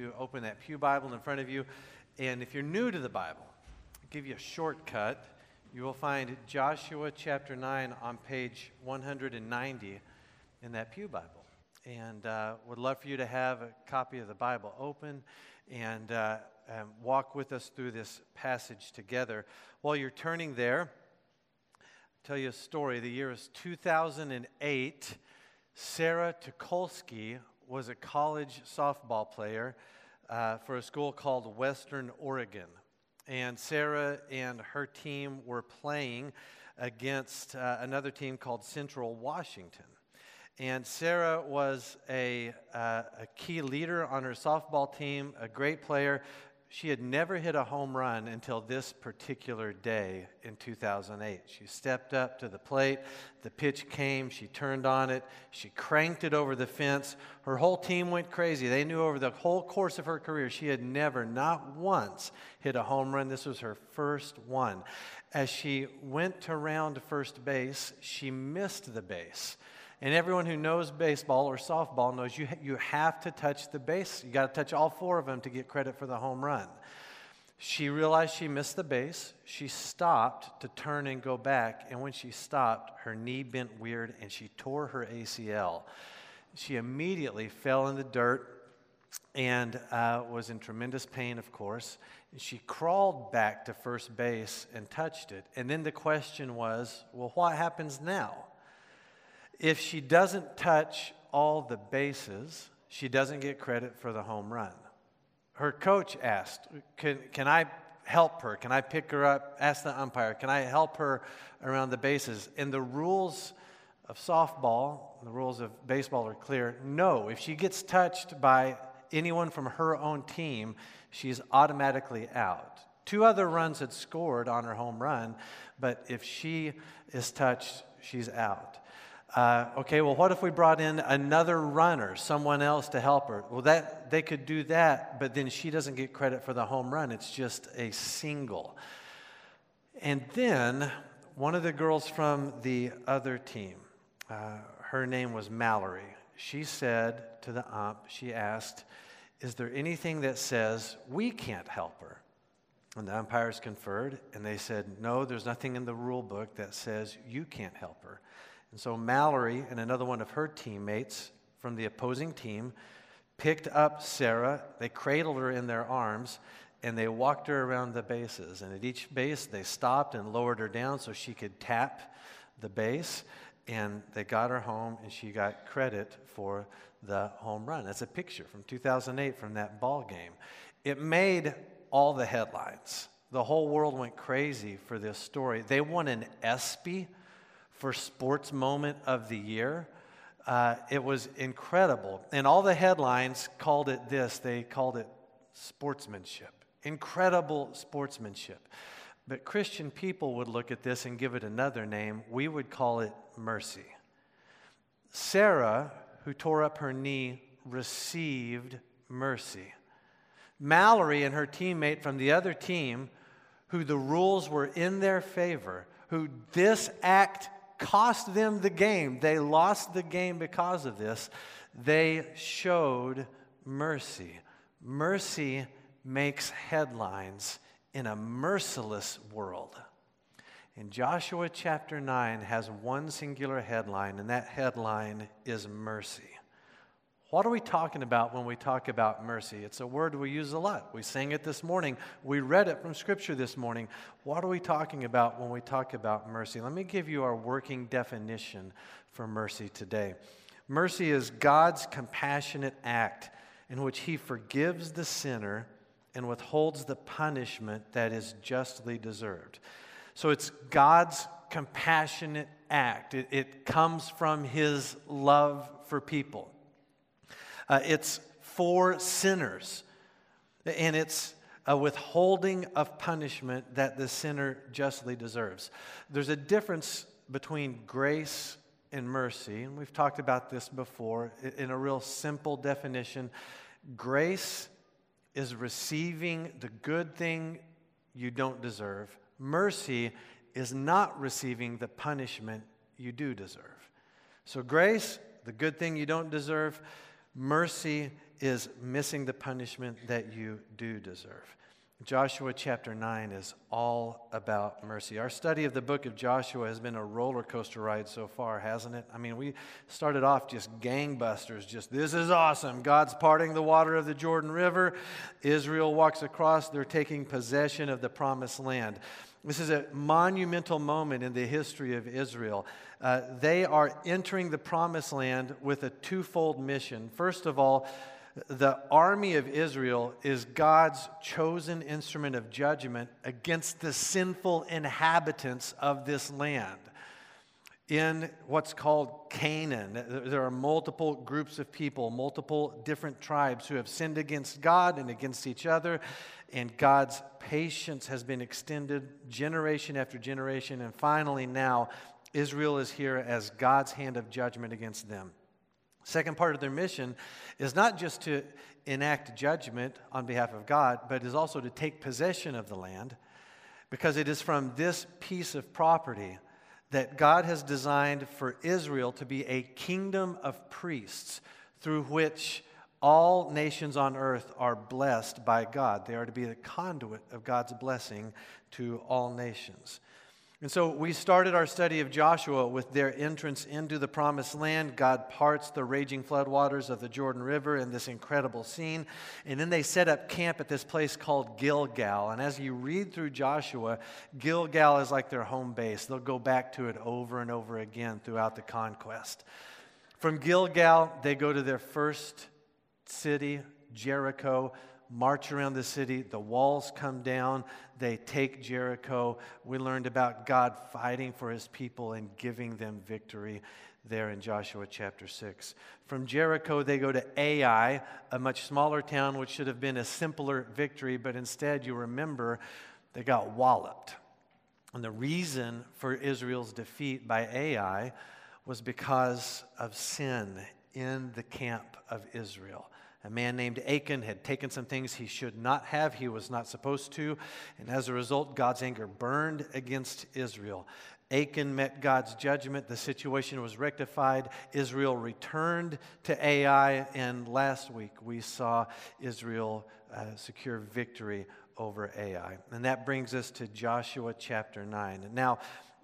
to open that Pew Bible in front of you. And if you're new to the Bible, I'll give you a shortcut. You will find Joshua chapter 9 on page 190 in that Pew Bible. And uh, would love for you to have a copy of the Bible open and uh, um, walk with us through this passage together. While you're turning there, I'll tell you a story. The year is 2008. Sarah Tucholsky was a college softball player uh, for a school called Western Oregon. And Sarah and her team were playing against uh, another team called Central Washington. And Sarah was a, uh, a key leader on her softball team, a great player, she had never hit a home run until this particular day in 2008. She stepped up to the plate, the pitch came, she turned on it, she cranked it over the fence. Her whole team went crazy. They knew over the whole course of her career she had never, not once, hit a home run. This was her first one. As she went to round first base, she missed the base. And everyone who knows baseball or softball knows you, you have to touch the base. You got to touch all four of them to get credit for the home run. She realized she missed the base. She stopped to turn and go back. And when she stopped, her knee bent weird and she tore her ACL. She immediately fell in the dirt and uh, was in tremendous pain, of course. She crawled back to first base and touched it. And then the question was well, what happens now? If she doesn't touch all the bases, she doesn't get credit for the home run. Her coach asked, Can, can I help her? Can I pick her up? Ask the umpire, Can I help her around the bases? And the rules of softball, the rules of baseball are clear. No, if she gets touched by anyone from her own team, she's automatically out. Two other runs had scored on her home run, but if she is touched, she's out. Uh, okay, well, what if we brought in another runner, someone else to help her? Well, that they could do that, but then she doesn't get credit for the home run. It's just a single. And then one of the girls from the other team, uh, her name was Mallory. She said to the ump, she asked, "Is there anything that says we can't help her?" And the umpires conferred, and they said, "No, there's nothing in the rule book that says you can't help her." And so Mallory and another one of her teammates from the opposing team picked up Sarah, they cradled her in their arms, and they walked her around the bases. And at each base, they stopped and lowered her down so she could tap the base. And they got her home, and she got credit for the home run. That's a picture from 2008 from that ball game. It made all the headlines. The whole world went crazy for this story. They won an ESPY for Sports Moment of the Year. Uh, it was incredible. And all the headlines called it this they called it sportsmanship. Incredible sportsmanship. But Christian people would look at this and give it another name. We would call it mercy. Sarah, who tore up her knee, received mercy. Mallory and her teammate from the other team, who the rules were in their favor, who this act cost them the game. They lost the game because of this. They showed mercy. Mercy makes headlines in a merciless world. And Joshua chapter 9 has one singular headline, and that headline is mercy. What are we talking about when we talk about mercy? It's a word we use a lot. We sang it this morning. We read it from Scripture this morning. What are we talking about when we talk about mercy? Let me give you our working definition for mercy today. Mercy is God's compassionate act in which He forgives the sinner and withholds the punishment that is justly deserved. So it's God's compassionate act, it, it comes from His love for people. Uh, it's for sinners, and it's a withholding of punishment that the sinner justly deserves. There's a difference between grace and mercy, and we've talked about this before in a real simple definition. Grace is receiving the good thing you don't deserve, mercy is not receiving the punishment you do deserve. So, grace, the good thing you don't deserve, Mercy is missing the punishment that you do deserve. Joshua chapter 9 is all about mercy. Our study of the book of Joshua has been a roller coaster ride so far, hasn't it? I mean, we started off just gangbusters, just this is awesome. God's parting the water of the Jordan River. Israel walks across, they're taking possession of the promised land. This is a monumental moment in the history of Israel. Uh, they are entering the promised land with a twofold mission. First of all, the army of Israel is God's chosen instrument of judgment against the sinful inhabitants of this land. In what's called Canaan, there are multiple groups of people, multiple different tribes who have sinned against God and against each other, and God's patience has been extended generation after generation, and finally now Israel is here as God's hand of judgment against them. Second part of their mission is not just to enact judgment on behalf of God, but is also to take possession of the land because it is from this piece of property that God has designed for Israel to be a kingdom of priests through which all nations on earth are blessed by God. They are to be the conduit of God's blessing to all nations. And so we started our study of Joshua with their entrance into the promised land. God parts the raging floodwaters of the Jordan River in this incredible scene. And then they set up camp at this place called Gilgal. And as you read through Joshua, Gilgal is like their home base. They'll go back to it over and over again throughout the conquest. From Gilgal, they go to their first city, Jericho march around the city. The walls come down. They take Jericho. We learned about God fighting for his people and giving them victory there in Joshua chapter 6. From Jericho, they go to Ai, a much smaller town, which should have been a simpler victory, but instead, you remember, they got walloped. And the reason for Israel's defeat by Ai was because of sin in the camp of Israel. A man named Achan had taken some things he should not have, he was not supposed to, and as a result, God's anger burned against Israel. Achan met God's judgment. The situation was rectified. Israel returned to Ai, and last week we saw Israel uh, secure victory over Ai. And that brings us to Joshua chapter 9. Now,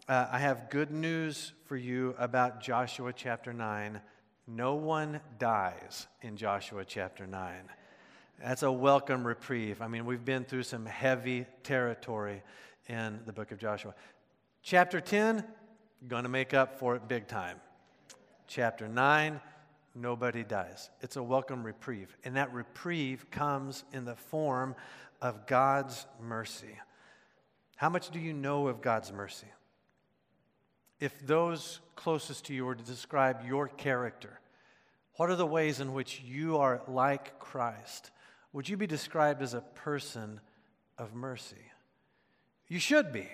uh, I have good news for you about Joshua chapter 9 no one dies in Joshua chapter 9. That's a welcome reprieve. I mean, we've been through some heavy territory in the book of Joshua. Chapter 10, going to make up for it big time. Chapter 9, nobody dies. It's a welcome reprieve. And that reprieve comes in the form of God's mercy. How much do you know of God's mercy? If those closest to you were to describe your character, what are the ways in which you are like Christ? Would you be described as a person of mercy? You should be.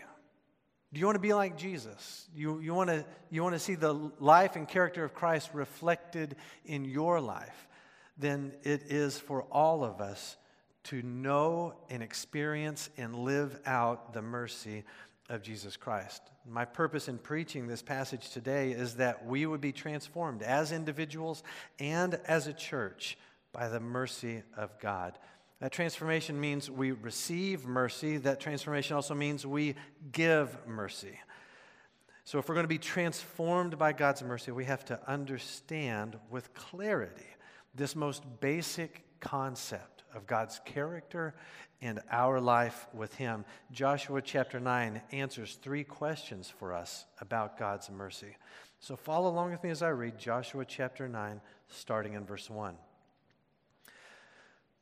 Do you want to be like Jesus? You, you, want to, you want to see the life and character of Christ reflected in your life? Then it is for all of us to know and experience and live out the mercy of Jesus Christ. My purpose in preaching this passage today is that we would be transformed as individuals and as a church by the mercy of God. That transformation means we receive mercy. That transformation also means we give mercy. So, if we're going to be transformed by God's mercy, we have to understand with clarity this most basic concept of God's character and our life with Him. Joshua chapter 9 answers three questions for us about God's mercy. So follow along with me as I read Joshua chapter 9, starting in verse 1.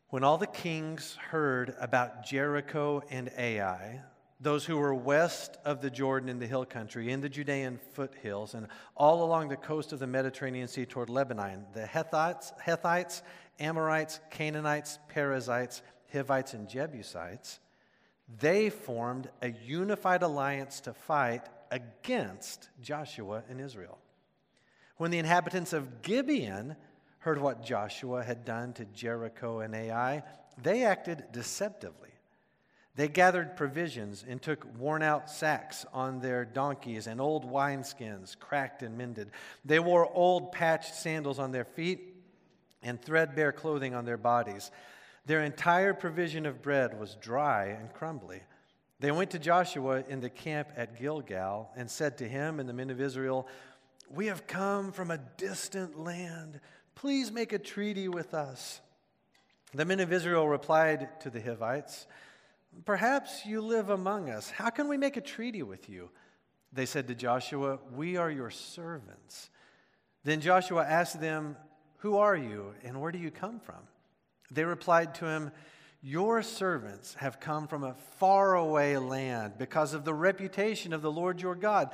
When all the kings heard about Jericho and Ai, those who were west of the Jordan in the hill country, in the Judean foothills, and all along the coast of the Mediterranean Sea toward Lebanon, the Hethites, Hethites Amorites, Canaanites, Perizzites, Hivites, and Jebusites, they formed a unified alliance to fight against Joshua and Israel. When the inhabitants of Gibeon heard what Joshua had done to Jericho and Ai, they acted deceptively. They gathered provisions and took worn out sacks on their donkeys and old wineskins, cracked and mended. They wore old patched sandals on their feet and threadbare clothing on their bodies. Their entire provision of bread was dry and crumbly. They went to Joshua in the camp at Gilgal and said to him and the men of Israel, We have come from a distant land. Please make a treaty with us. The men of Israel replied to the Hivites, Perhaps you live among us. How can we make a treaty with you? They said to Joshua, We are your servants. Then Joshua asked them, Who are you and where do you come from? They replied to him, Your servants have come from a faraway land because of the reputation of the Lord your God.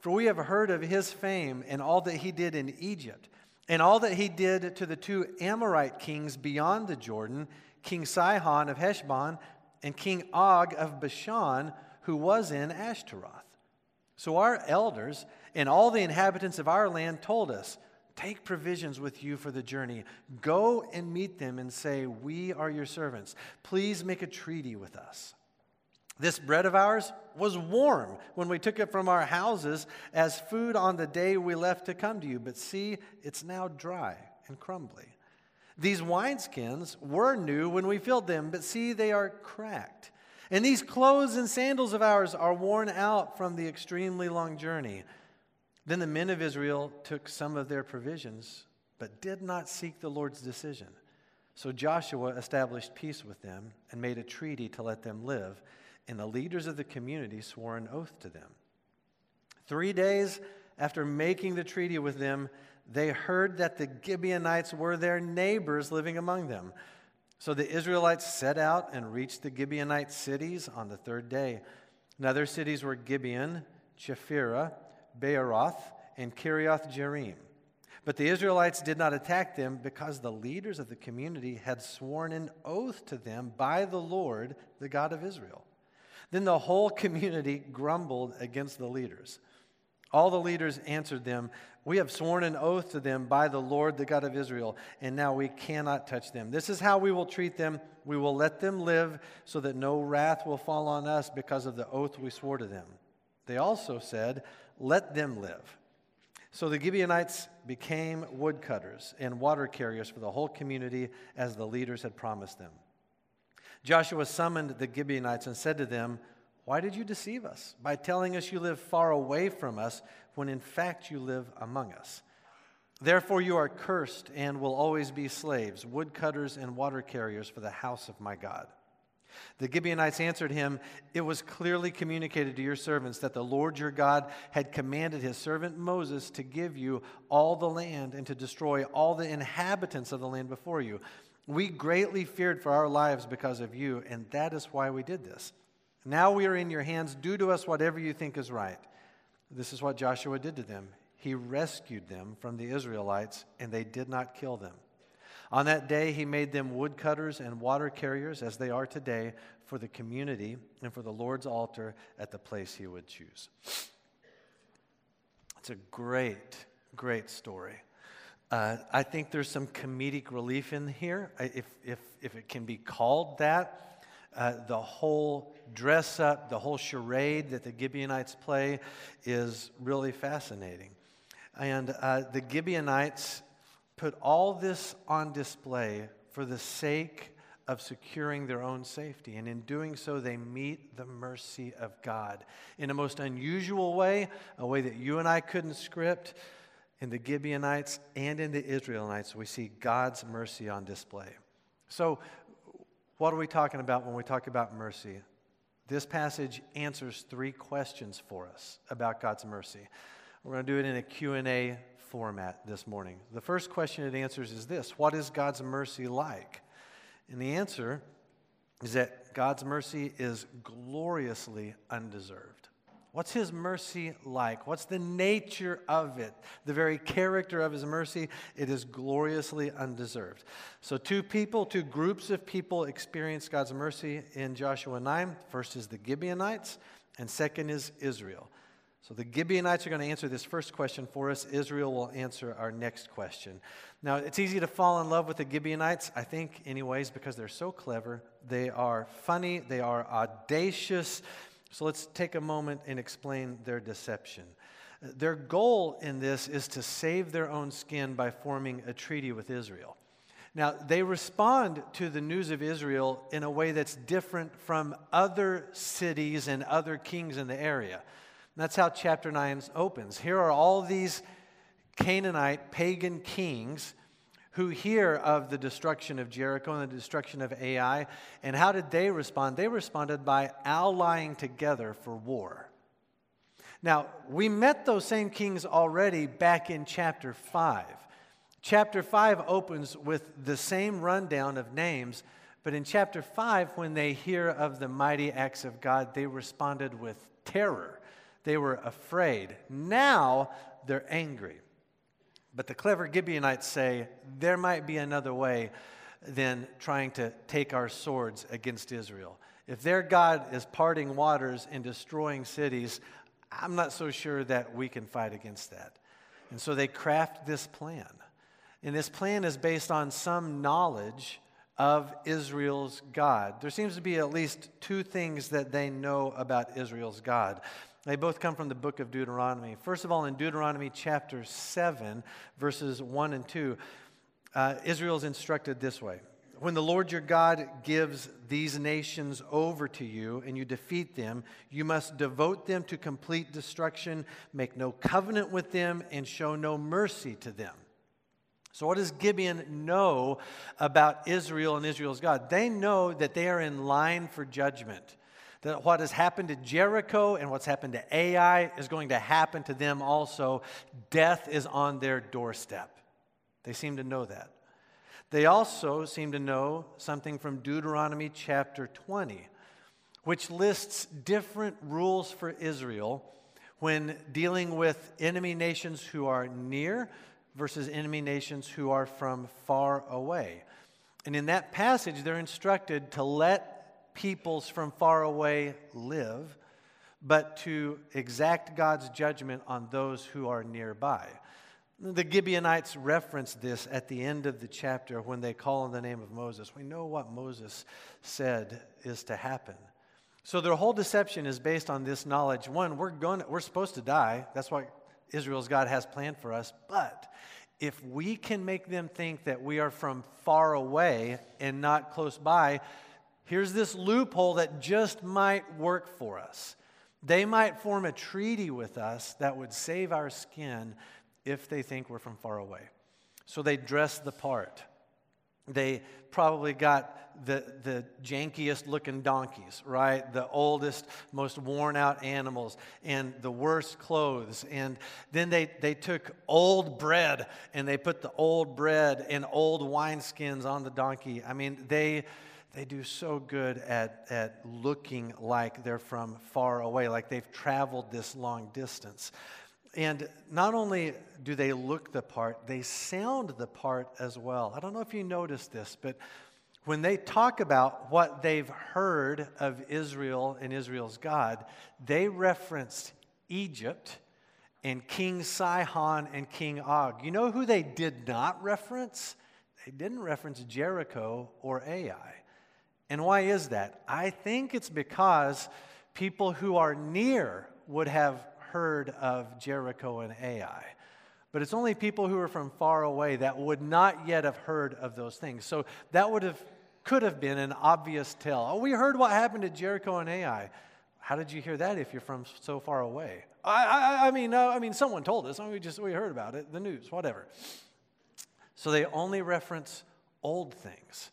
For we have heard of his fame and all that he did in Egypt, and all that he did to the two Amorite kings beyond the Jordan, King Sihon of Heshbon and King Og of Bashan, who was in Ashtaroth. So our elders and all the inhabitants of our land told us, Take provisions with you for the journey. Go and meet them and say, We are your servants. Please make a treaty with us. This bread of ours was warm when we took it from our houses as food on the day we left to come to you, but see, it's now dry and crumbly. These wineskins were new when we filled them, but see, they are cracked. And these clothes and sandals of ours are worn out from the extremely long journey. Then the men of Israel took some of their provisions, but did not seek the Lord's decision. So Joshua established peace with them and made a treaty to let them live, and the leaders of the community swore an oath to them. Three days after making the treaty with them, they heard that the Gibeonites were their neighbors living among them. So the Israelites set out and reached the Gibeonite cities on the third day. Now their cities were Gibeon, Chephirah, Beeroth, and Kiriath Jearim. But the Israelites did not attack them because the leaders of the community had sworn an oath to them by the Lord, the God of Israel. Then the whole community grumbled against the leaders. All the leaders answered them, We have sworn an oath to them by the Lord, the God of Israel, and now we cannot touch them. This is how we will treat them. We will let them live so that no wrath will fall on us because of the oath we swore to them. They also said, let them live. So the Gibeonites became woodcutters and water carriers for the whole community as the leaders had promised them. Joshua summoned the Gibeonites and said to them, Why did you deceive us by telling us you live far away from us when in fact you live among us? Therefore, you are cursed and will always be slaves, woodcutters and water carriers for the house of my God. The Gibeonites answered him, It was clearly communicated to your servants that the Lord your God had commanded his servant Moses to give you all the land and to destroy all the inhabitants of the land before you. We greatly feared for our lives because of you, and that is why we did this. Now we are in your hands. Do to us whatever you think is right. This is what Joshua did to them. He rescued them from the Israelites, and they did not kill them. On that day, he made them woodcutters and water carriers, as they are today, for the community and for the Lord's altar at the place he would choose. It's a great, great story. Uh, I think there's some comedic relief in here, if, if, if it can be called that. Uh, the whole dress up, the whole charade that the Gibeonites play is really fascinating. And uh, the Gibeonites put all this on display for the sake of securing their own safety. And in doing so, they meet the mercy of God in a most unusual way, a way that you and I couldn't script. In the Gibeonites and in the Israelites, we see God's mercy on display. So, what are we talking about when we talk about mercy? This passage answers three questions for us about God's mercy. We're going to do it in a Q&A format this morning. The first question it answers is this What is God's mercy like? And the answer is that God's mercy is gloriously undeserved. What's his mercy like? What's the nature of it? The very character of his mercy, it is gloriously undeserved. So, two people, two groups of people experience God's mercy in Joshua 9. First is the Gibeonites, and second is Israel. So the Gibeonites are going to answer this first question for us. Israel will answer our next question. Now, it's easy to fall in love with the Gibeonites, I think, anyways, because they're so clever. They are funny, they are audacious. So let's take a moment and explain their deception. Their goal in this is to save their own skin by forming a treaty with Israel. Now, they respond to the news of Israel in a way that's different from other cities and other kings in the area. That's how chapter 9 opens. Here are all these Canaanite pagan kings who hear of the destruction of Jericho and the destruction of Ai. And how did they respond? They responded by allying together for war. Now, we met those same kings already back in chapter 5. Chapter 5 opens with the same rundown of names, but in chapter 5, when they hear of the mighty acts of God, they responded with terror. They were afraid. Now they're angry. But the clever Gibeonites say there might be another way than trying to take our swords against Israel. If their God is parting waters and destroying cities, I'm not so sure that we can fight against that. And so they craft this plan. And this plan is based on some knowledge of Israel's God. There seems to be at least two things that they know about Israel's God. They both come from the book of Deuteronomy. First of all, in Deuteronomy chapter 7, verses 1 and 2, uh, Israel is instructed this way When the Lord your God gives these nations over to you and you defeat them, you must devote them to complete destruction, make no covenant with them, and show no mercy to them. So, what does Gibeon know about Israel and Israel's God? They know that they are in line for judgment. That what has happened to Jericho and what's happened to Ai is going to happen to them also. Death is on their doorstep. They seem to know that. They also seem to know something from Deuteronomy chapter 20, which lists different rules for Israel when dealing with enemy nations who are near versus enemy nations who are from far away. And in that passage, they're instructed to let peoples from far away live, but to exact God's judgment on those who are nearby. The Gibeonites reference this at the end of the chapter when they call on the name of Moses. We know what Moses said is to happen. So their whole deception is based on this knowledge. One, we're going we're supposed to die. That's what Israel's God has planned for us. But if we can make them think that we are from far away and not close by, here's this loophole that just might work for us. They might form a treaty with us that would save our skin if they think we're from far away. So they dress the part. They probably got the, the jankiest looking donkeys, right? The oldest, most worn out animals, and the worst clothes. And then they, they took old bread and they put the old bread and old wineskins on the donkey. I mean, they, they do so good at, at looking like they're from far away, like they've traveled this long distance. And not only do they look the part, they sound the part as well. I don't know if you noticed this, but when they talk about what they've heard of Israel and Israel's God, they referenced Egypt and King Sihon and King Og. You know who they did not reference? They didn't reference Jericho or Ai. And why is that? I think it's because people who are near would have heard of Jericho and Ai. But it's only people who are from far away that would not yet have heard of those things. So that would have could have been an obvious tell. Oh, we heard what happened to Jericho and Ai. How did you hear that if you're from so far away? I, I, I mean, no, I mean, someone told us. We just we heard about it, the news, whatever. So they only reference old things.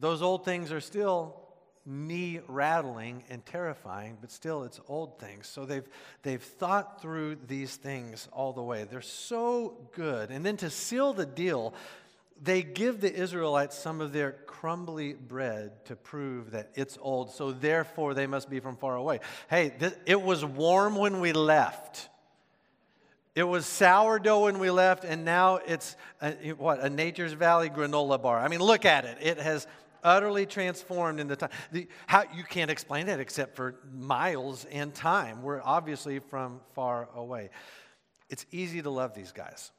Those old things are still knee rattling and terrifying, but still it's old things. So they've, they've thought through these things all the way. They're so good. And then to seal the deal, they give the Israelites some of their crumbly bread to prove that it's old, so therefore they must be from far away. Hey, th- it was warm when we left. It was sourdough when we left, and now it's a, what a Nature's Valley granola bar. I mean, look at it; it has utterly transformed in the time. The, how, you can't explain that except for miles and time. We're obviously from far away. It's easy to love these guys,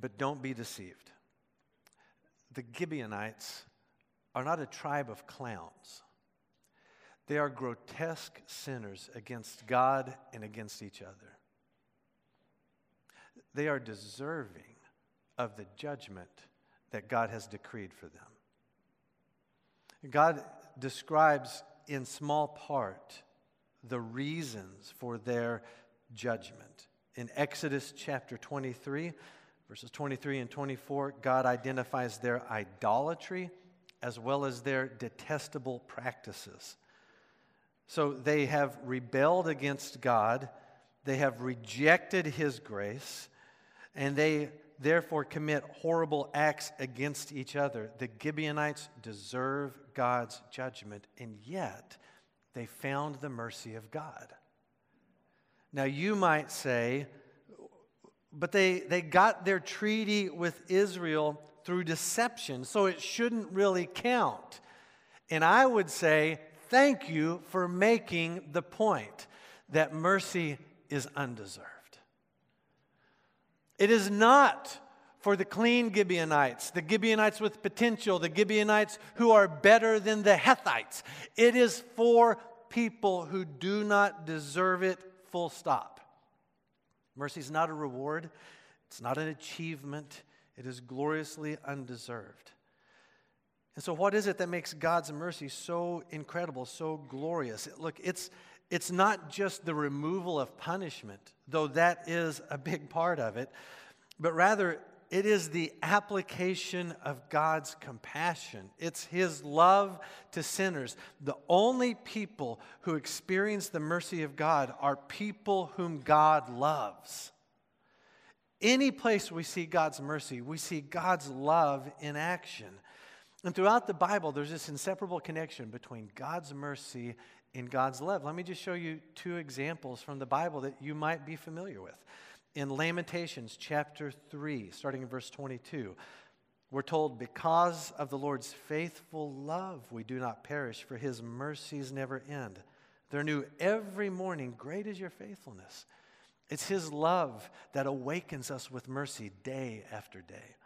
but don't be deceived. The Gibeonites are not a tribe of clowns. They are grotesque sinners against God and against each other. They are deserving of the judgment that God has decreed for them. God describes in small part the reasons for their judgment. In Exodus chapter 23, verses 23 and 24, God identifies their idolatry as well as their detestable practices. So they have rebelled against God, they have rejected His grace, and they therefore commit horrible acts against each other. The Gibeonites deserve God's judgment, and yet they found the mercy of God. Now, you might say, but they, they got their treaty with Israel through deception, so it shouldn't really count. And I would say, thank you for making the point that mercy is undeserved. It is not for the clean Gibeonites, the Gibeonites with potential, the Gibeonites who are better than the Hethites. It is for people who do not deserve it, full stop. Mercy is not a reward, it's not an achievement, it is gloriously undeserved. And so, what is it that makes God's mercy so incredible, so glorious? Look, it's, it's not just the removal of punishment, though that is a big part of it, but rather it is the application of God's compassion. It's His love to sinners. The only people who experience the mercy of God are people whom God loves. Any place we see God's mercy, we see God's love in action. And throughout the Bible, there's this inseparable connection between God's mercy and God's love. Let me just show you two examples from the Bible that you might be familiar with. In Lamentations chapter 3, starting in verse 22, we're told, Because of the Lord's faithful love, we do not perish, for his mercies never end. They're new every morning. Great is your faithfulness. It's his love that awakens us with mercy day after day.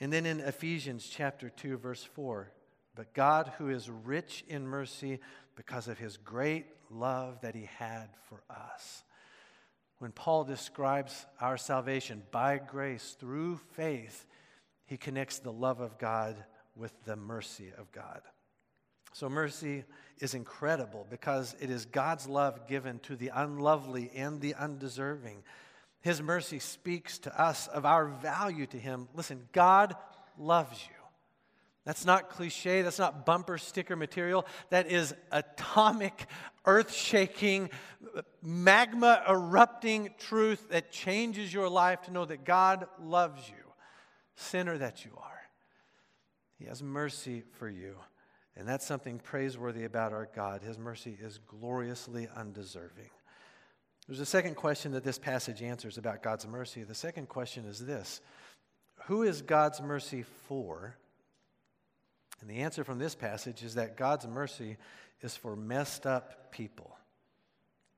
And then in Ephesians chapter 2 verse 4, but God who is rich in mercy because of his great love that he had for us. When Paul describes our salvation by grace through faith, he connects the love of God with the mercy of God. So, mercy is incredible because it is God's love given to the unlovely and the undeserving. His mercy speaks to us of our value to Him. Listen, God loves you. That's not cliche. That's not bumper sticker material. That is atomic, earth shaking, magma erupting truth that changes your life to know that God loves you, sinner that you are. He has mercy for you. And that's something praiseworthy about our God. His mercy is gloriously undeserving. There's a second question that this passage answers about God's mercy. The second question is this Who is God's mercy for? And the answer from this passage is that God's mercy is for messed up people.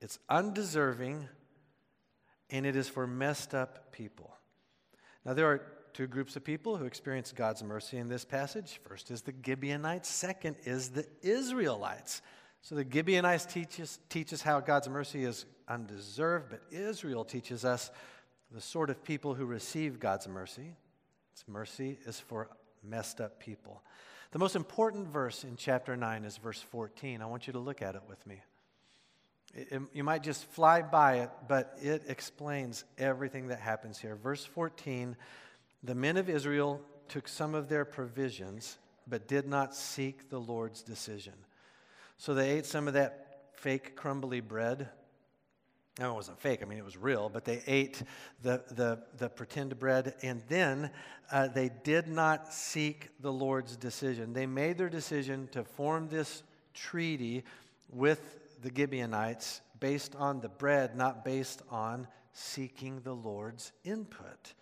It's undeserving and it is for messed up people. Now, there are two groups of people who experience God's mercy in this passage. First is the Gibeonites, second is the Israelites. So the Gibeonites teach us, teach us how God's mercy is undeserved, but Israel teaches us the sort of people who receive God's mercy. Its mercy is for messed up people. The most important verse in chapter 9 is verse 14. I want you to look at it with me. It, it, you might just fly by it, but it explains everything that happens here. Verse 14 the men of Israel took some of their provisions, but did not seek the Lord's decision. So they ate some of that fake crumbly bread. No, it wasn't fake. I mean, it was real, but they ate the, the, the pretend bread, and then uh, they did not seek the Lord's decision. They made their decision to form this treaty with the Gibeonites based on the bread, not based on seeking the Lord's input.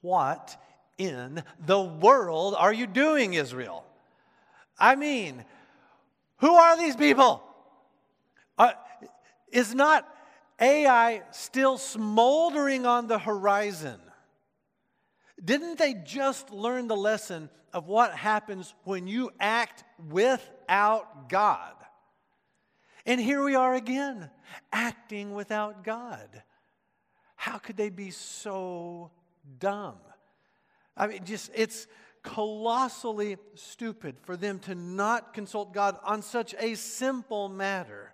What in the world are you doing, Israel? I mean, who are these people? Uh, is not Ai still smoldering on the horizon? Didn't they just learn the lesson of what happens when you act without God? And here we are again, acting without God. How could they be so dumb? I mean, just it's colossally stupid for them to not consult God on such a simple matter.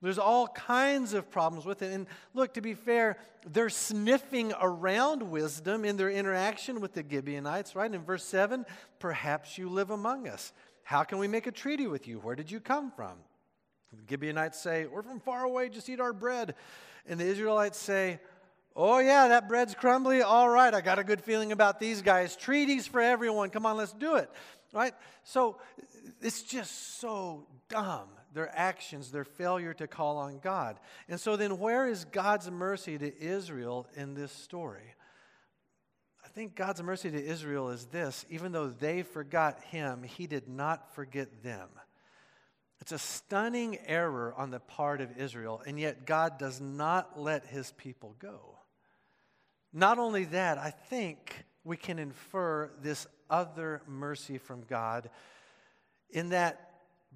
There's all kinds of problems with it. And look, to be fair, they're sniffing around wisdom in their interaction with the Gibeonites, right? In verse 7, perhaps you live among us. How can we make a treaty with you? Where did you come from? The Gibeonites say, We're from far away, just eat our bread. And the Israelites say, Oh, yeah, that bread's crumbly. All right, I got a good feeling about these guys. Treaties for everyone. Come on, let's do it. Right? So it's just so dumb their actions, their failure to call on God. And so then, where is God's mercy to Israel in this story? I think God's mercy to Israel is this even though they forgot him, he did not forget them. It's a stunning error on the part of Israel, and yet God does not let his people go. Not only that, I think we can infer this other mercy from God in that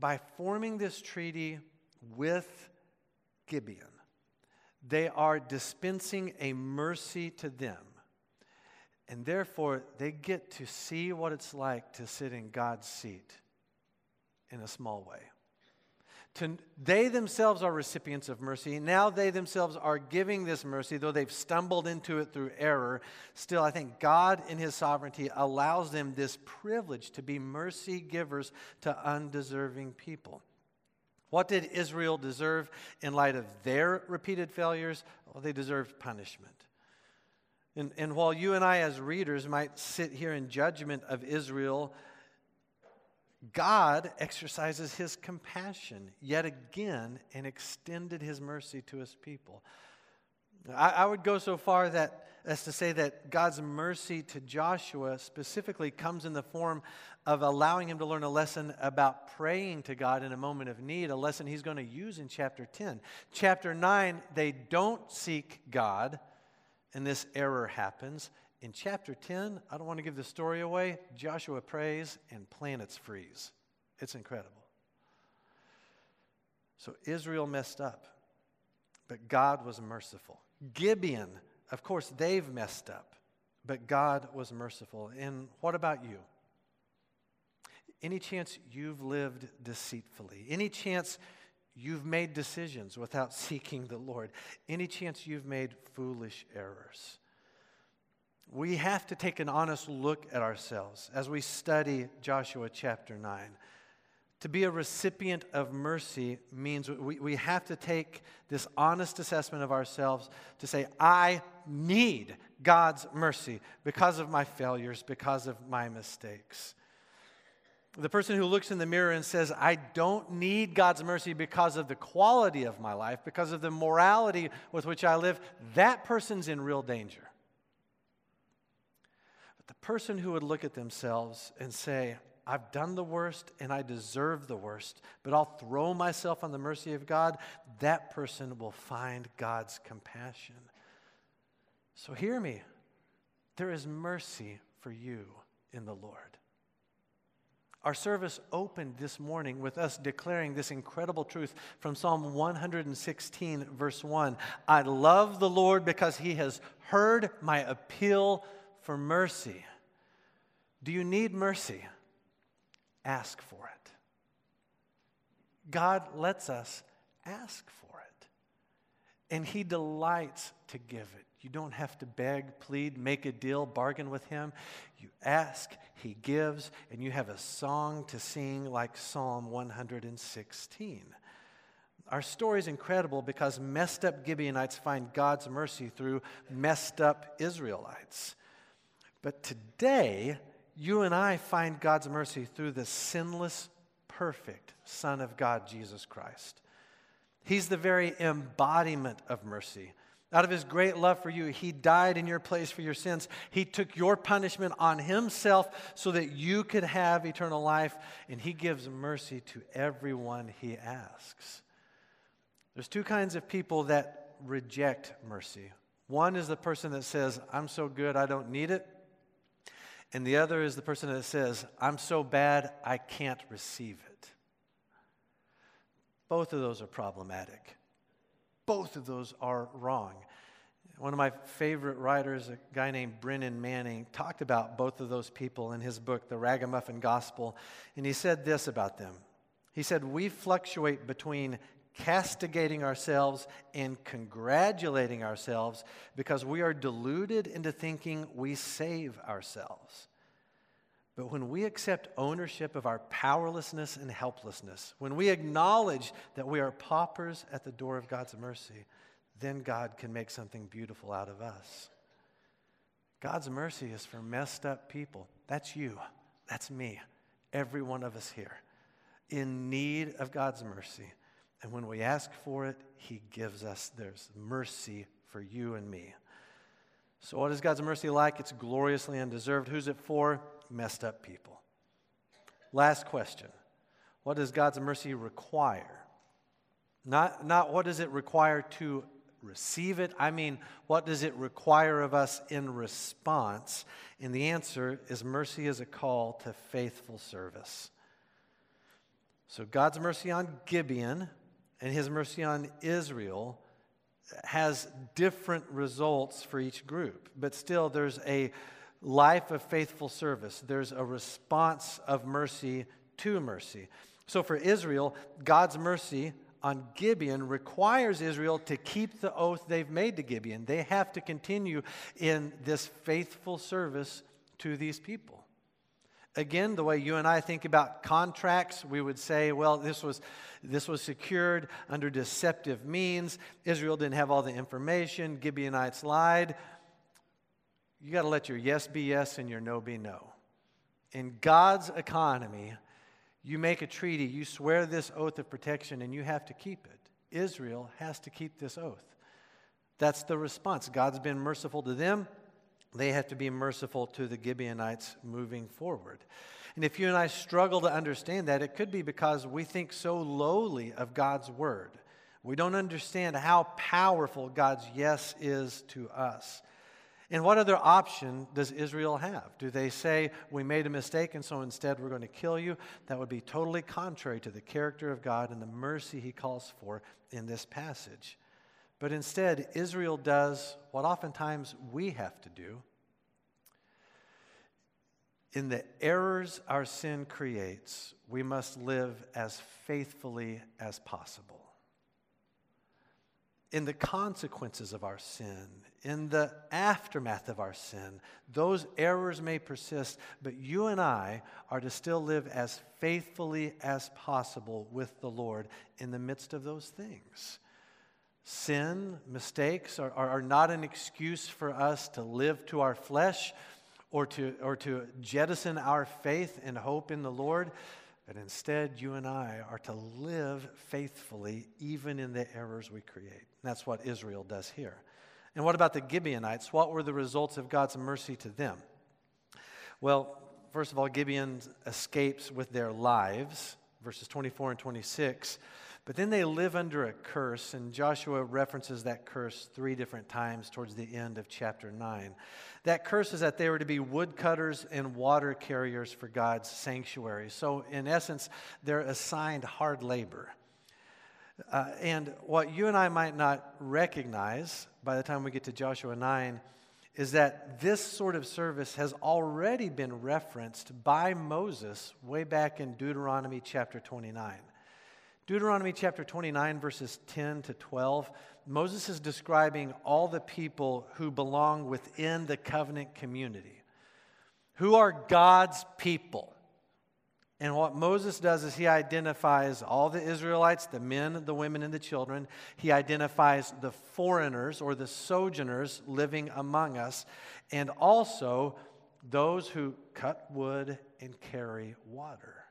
by forming this treaty with Gibeon, they are dispensing a mercy to them. And therefore, they get to see what it's like to sit in God's seat in a small way. To, they themselves are recipients of mercy. Now they themselves are giving this mercy, though they've stumbled into it through error. Still, I think God, in His sovereignty, allows them this privilege to be mercy givers to undeserving people. What did Israel deserve in light of their repeated failures? Well, they deserved punishment. And, and while you and I, as readers, might sit here in judgment of Israel, God exercises his compassion yet again and extended his mercy to his people. I, I, would go so far that, as to say that God's mercy to Joshua specifically comes in the form of allowing him to learn a lesson about praying to God in a moment of need, a lesson he's going to use in chapter 10. Chapter 9, they don't seek God, and this error happens in chapter 10, I don't want to give the story away. Joshua prays and planets freeze. It's incredible. So Israel messed up, but God was merciful. Gibeon, of course, they've messed up, but God was merciful. And what about you? Any chance you've lived deceitfully? Any chance you've made decisions without seeking the Lord? Any chance you've made foolish errors? We have to take an honest look at ourselves as we study Joshua chapter 9. To be a recipient of mercy means we, we have to take this honest assessment of ourselves to say, I need God's mercy because of my failures, because of my mistakes. The person who looks in the mirror and says, I don't need God's mercy because of the quality of my life, because of the morality with which I live, that person's in real danger. But the person who would look at themselves and say, I've done the worst and I deserve the worst, but I'll throw myself on the mercy of God, that person will find God's compassion. So hear me. There is mercy for you in the Lord. Our service opened this morning with us declaring this incredible truth from Psalm 116, verse 1. I love the Lord because he has heard my appeal for mercy. Do you need mercy? Ask for it. God lets us ask for it. And He delights to give it. You don't have to beg, plead, make a deal, bargain with Him. You ask, He gives, and you have a song to sing like Psalm 116. Our story is incredible because messed up Gibeonites find God's mercy through messed up Israelites. But today, you and I find God's mercy through the sinless, perfect Son of God, Jesus Christ. He's the very embodiment of mercy. Out of his great love for you, he died in your place for your sins. He took your punishment on himself so that you could have eternal life, and he gives mercy to everyone he asks. There's two kinds of people that reject mercy. One is the person that says, I'm so good, I don't need it. And the other is the person that says, I'm so bad, I can't receive it. Both of those are problematic. Both of those are wrong. One of my favorite writers, a guy named Brennan Manning, talked about both of those people in his book, The Ragamuffin Gospel, and he said this about them. He said, We fluctuate between castigating ourselves and congratulating ourselves because we are deluded into thinking we save ourselves. But when we accept ownership of our powerlessness and helplessness, when we acknowledge that we are paupers at the door of God's mercy, then God can make something beautiful out of us. God's mercy is for messed up people. That's you. That's me. Every one of us here in need of God's mercy. And when we ask for it, He gives us. There's mercy for you and me. So, what is God's mercy like? It's gloriously undeserved. Who's it for? Messed up people. Last question What does God's mercy require? Not, not what does it require to receive it. I mean, what does it require of us in response? And the answer is mercy is a call to faithful service. So, God's mercy on Gibeon and his mercy on Israel has different results for each group, but still there's a life of faithful service. There's a response of mercy to mercy. So for Israel, God's mercy on Gibeon requires Israel to keep the oath they've made to Gibeon. They have to continue in this faithful service to these people. Again, the way you and I think about contracts, we would say, well, this was, this was secured under deceptive means. Israel didn't have all the information. Gibeonites lied. You got to let your yes be yes and your no be no. In God's economy, you make a treaty, you swear this oath of protection, and you have to keep it. Israel has to keep this oath. That's the response. God's been merciful to them. They have to be merciful to the Gibeonites moving forward. And if you and I struggle to understand that, it could be because we think so lowly of God's word. We don't understand how powerful God's yes is to us. And what other option does Israel have? Do they say, We made a mistake, and so instead we're going to kill you? That would be totally contrary to the character of God and the mercy he calls for in this passage. But instead, Israel does what oftentimes we have to do. In the errors our sin creates, we must live as faithfully as possible in the consequences of our sin, in the aftermath of our sin, those errors may persist, but you and I are to still live as faithfully as possible with the Lord in the midst of those things. Sin, mistakes are, are, are not an excuse for us to live to our flesh or to, or to jettison our faith and hope in the Lord. But instead, you and I are to live faithfully even in the errors we create. And that's what Israel does here. And what about the Gibeonites? What were the results of God's mercy to them? Well, first of all, Gibeon escapes with their lives, verses 24 and 26. But then they live under a curse, and Joshua references that curse three different times towards the end of chapter 9. That curse is that they were to be woodcutters and water carriers for God's sanctuary. So, in essence, they're assigned hard labor. Uh, and what you and I might not recognize by the time we get to Joshua 9 is that this sort of service has already been referenced by Moses way back in Deuteronomy chapter 29. Deuteronomy chapter 29, verses 10 to 12, Moses is describing all the people who belong within the covenant community, who are God's people. And what Moses does is he identifies all the Israelites, the men, the women, and the children. He identifies the foreigners or the sojourners living among us, and also those who cut wood and carry water.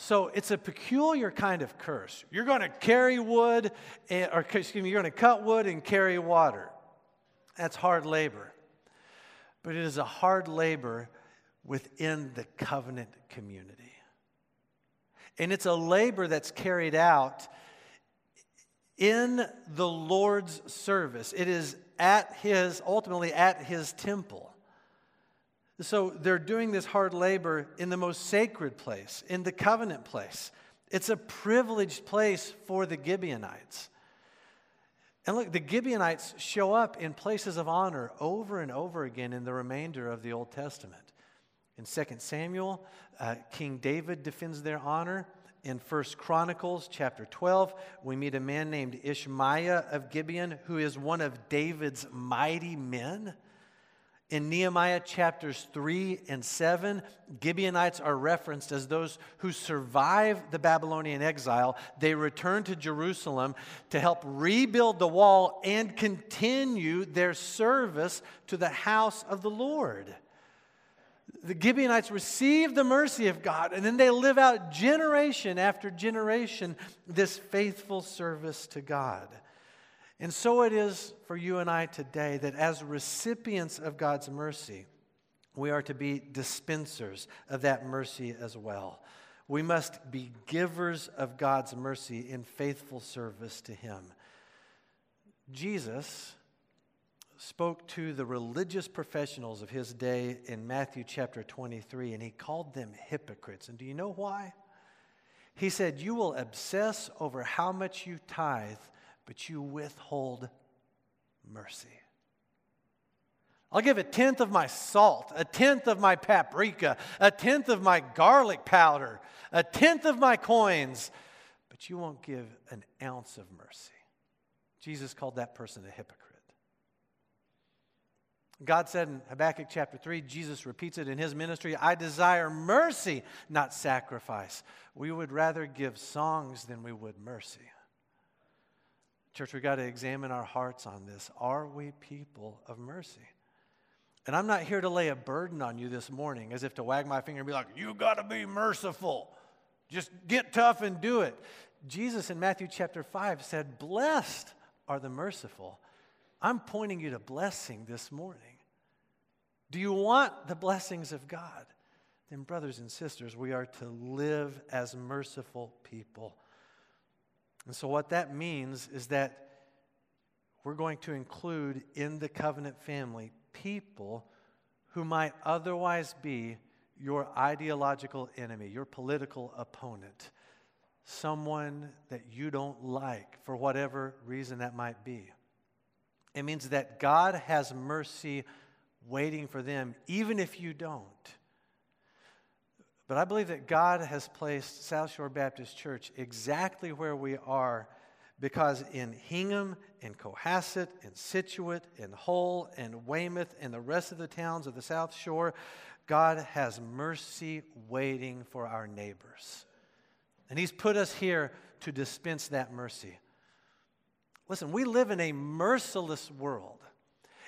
So it's a peculiar kind of curse. You're going to carry wood, eh, or excuse me, you're going to cut wood and carry water. That's hard labor. But it is a hard labor within the covenant community. And it's a labor that's carried out in the Lord's service. It is at his, ultimately at his temple. So they're doing this hard labor in the most sacred place, in the covenant place. It's a privileged place for the Gibeonites. And look, the Gibeonites show up in places of honor over and over again in the remainder of the Old Testament. In 2 Samuel, uh, King David defends their honor. In 1 Chronicles chapter 12, we meet a man named Ishmaiah of Gibeon, who is one of David's mighty men. In Nehemiah chapters 3 and 7, Gibeonites are referenced as those who survive the Babylonian exile. They return to Jerusalem to help rebuild the wall and continue their service to the house of the Lord. The Gibeonites receive the mercy of God, and then they live out generation after generation this faithful service to God. And so it is for you and I today that as recipients of God's mercy, we are to be dispensers of that mercy as well. We must be givers of God's mercy in faithful service to Him. Jesus spoke to the religious professionals of his day in Matthew chapter 23, and he called them hypocrites. And do you know why? He said, You will obsess over how much you tithe but you withhold mercy. I'll give a tenth of my salt, a tenth of my paprika, a tenth of my garlic powder, a tenth of my coins, but you won't give an ounce of mercy. Jesus called that person a hypocrite. God said in Habakkuk chapter 3, Jesus repeats it in his ministry I desire mercy, not sacrifice. We would rather give songs than we would mercy. Church, we've got to examine our hearts on this. Are we people of mercy? And I'm not here to lay a burden on you this morning as if to wag my finger and be like, you got to be merciful. Just get tough and do it. Jesus in Matthew chapter 5 said, Blessed are the merciful. I'm pointing you to blessing this morning. Do you want the blessings of God? Then, brothers and sisters, we are to live as merciful people. And so, what that means is that we're going to include in the covenant family people who might otherwise be your ideological enemy, your political opponent, someone that you don't like for whatever reason that might be. It means that God has mercy waiting for them, even if you don't. But I believe that God has placed South Shore Baptist Church exactly where we are because in Hingham and Cohasset and Scituate and Hull and Weymouth and the rest of the towns of the South Shore, God has mercy waiting for our neighbors. And He's put us here to dispense that mercy. Listen, we live in a merciless world,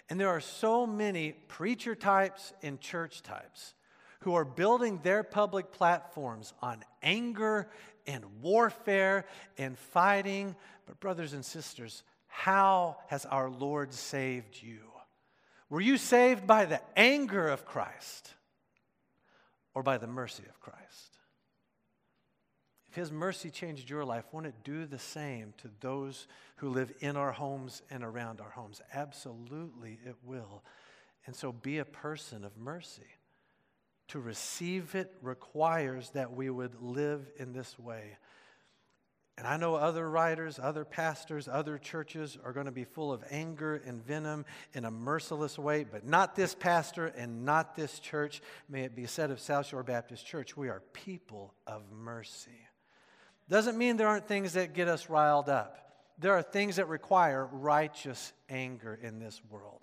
and there are so many preacher types and church types who are building their public platforms on anger and warfare and fighting. But, brothers and sisters, how has our Lord saved you? Were you saved by the anger of Christ or by the mercy of Christ? If His mercy changed your life, won't it do the same to those who live in our homes and around our homes? Absolutely, it will. And so be a person of mercy. To receive it requires that we would live in this way. And I know other writers, other pastors, other churches are going to be full of anger and venom in a merciless way, but not this pastor and not this church. May it be said of South Shore Baptist Church, we are people of mercy. Doesn't mean there aren't things that get us riled up. There are things that require righteous anger in this world.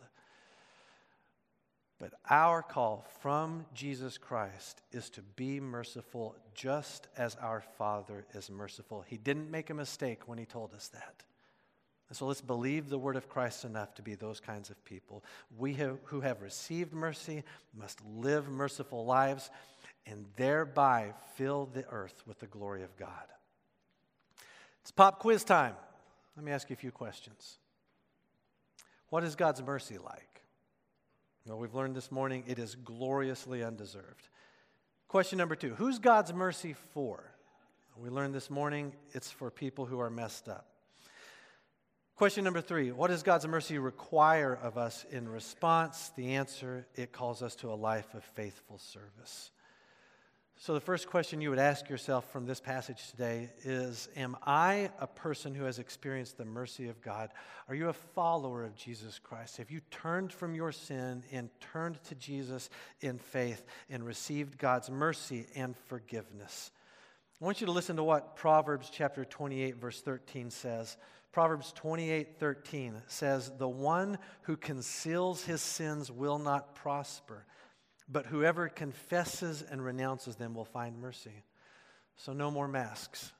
But our call from Jesus Christ is to be merciful just as our Father is merciful. He didn't make a mistake when He told us that. And so let's believe the word of Christ enough to be those kinds of people. We have, who have received mercy must live merciful lives and thereby fill the earth with the glory of God. It's pop quiz time. Let me ask you a few questions. What is God's mercy like? Well, we've learned this morning it is gloriously undeserved. Question number two Who's God's mercy for? We learned this morning it's for people who are messed up. Question number three What does God's mercy require of us in response? The answer it calls us to a life of faithful service. So, the first question you would ask yourself from this passage today is Am I a person who has experienced the mercy of God? Are you a follower of Jesus Christ? Have you turned from your sin and turned to Jesus in faith and received God's mercy and forgiveness? I want you to listen to what Proverbs chapter 28, verse 13 says. Proverbs 28, 13 says, The one who conceals his sins will not prosper but whoever confesses and renounces them will find mercy. So, no more masks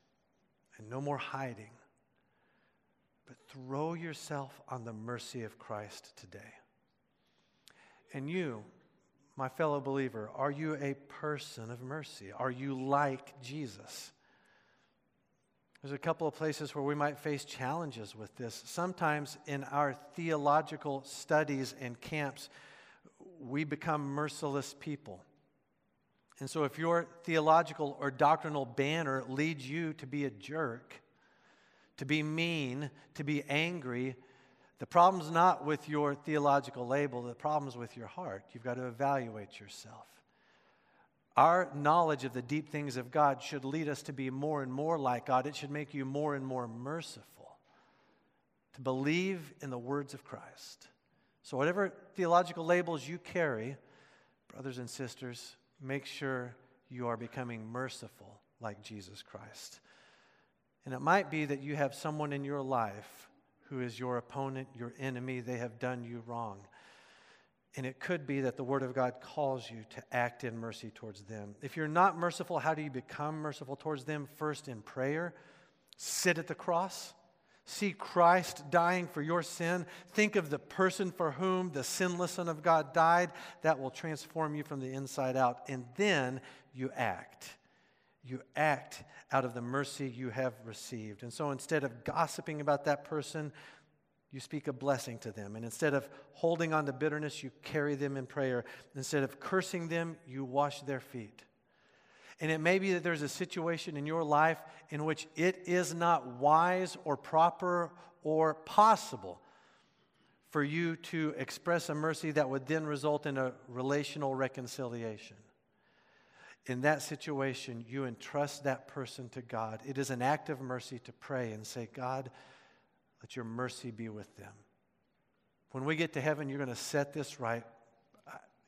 and no more hiding, but throw yourself on the mercy of Christ today. And you, my fellow believer, are you a person of mercy? Are you like Jesus? There's a couple of places where we might face challenges with this. Sometimes in our theological studies and camps, we become merciless people. And so, if your theological or doctrinal banner leads you to be a jerk, to be mean, to be angry, the problem's not with your theological label, the problem's with your heart. You've got to evaluate yourself. Our knowledge of the deep things of God should lead us to be more and more like God. It should make you more and more merciful, to believe in the words of Christ. So, whatever theological labels you carry, brothers and sisters, make sure you are becoming merciful like Jesus Christ. And it might be that you have someone in your life who is your opponent, your enemy, they have done you wrong. And it could be that the Word of God calls you to act in mercy towards them. If you're not merciful, how do you become merciful towards them? First, in prayer, sit at the cross, See Christ dying for your sin. Think of the person for whom the sinless Son of God died. That will transform you from the inside out. And then you act. You act out of the mercy you have received. And so instead of gossiping about that person, you speak a blessing to them. And instead of holding on to bitterness, you carry them in prayer. Instead of cursing them, you wash their feet. And it may be that there's a situation in your life in which it is not wise or proper or possible for you to express a mercy that would then result in a relational reconciliation. In that situation, you entrust that person to God. It is an act of mercy to pray and say, God, let your mercy be with them. When we get to heaven, you're going to set this right.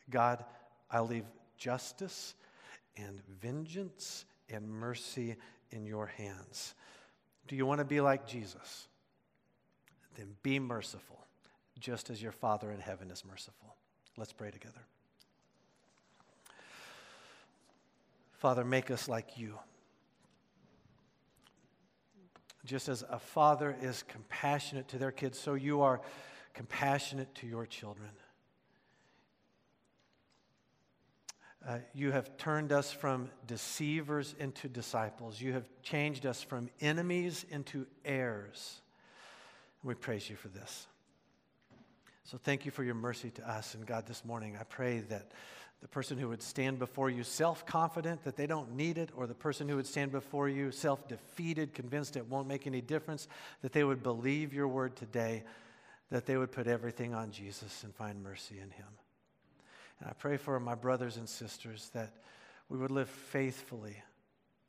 God, I leave justice and vengeance and mercy in your hands. Do you want to be like Jesus? Then be merciful, just as your Father in heaven is merciful. Let's pray together. Father, make us like you. Just as a father is compassionate to their kids, so you are compassionate to your children. Uh, you have turned us from deceivers into disciples. You have changed us from enemies into heirs. We praise you for this. So thank you for your mercy to us. And God, this morning, I pray that the person who would stand before you self confident that they don't need it, or the person who would stand before you self defeated, convinced it won't make any difference, that they would believe your word today, that they would put everything on Jesus and find mercy in him. And I pray for my brothers and sisters that we would live faithfully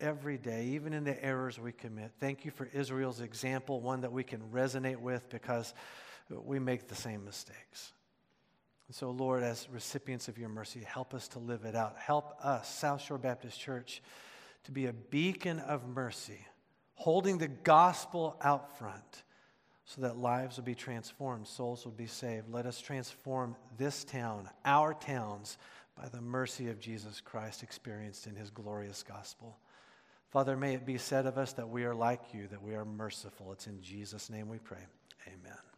every day, even in the errors we commit. Thank you for Israel's example, one that we can resonate with because we make the same mistakes. And so, Lord, as recipients of your mercy, help us to live it out. Help us, South Shore Baptist Church, to be a beacon of mercy, holding the gospel out front so that lives will be transformed, souls will be saved. Let us transform this town, our towns, by the mercy of Jesus Christ experienced in his glorious gospel. Father, may it be said of us that we are like you, that we are merciful. It's in Jesus' name we pray. Amen.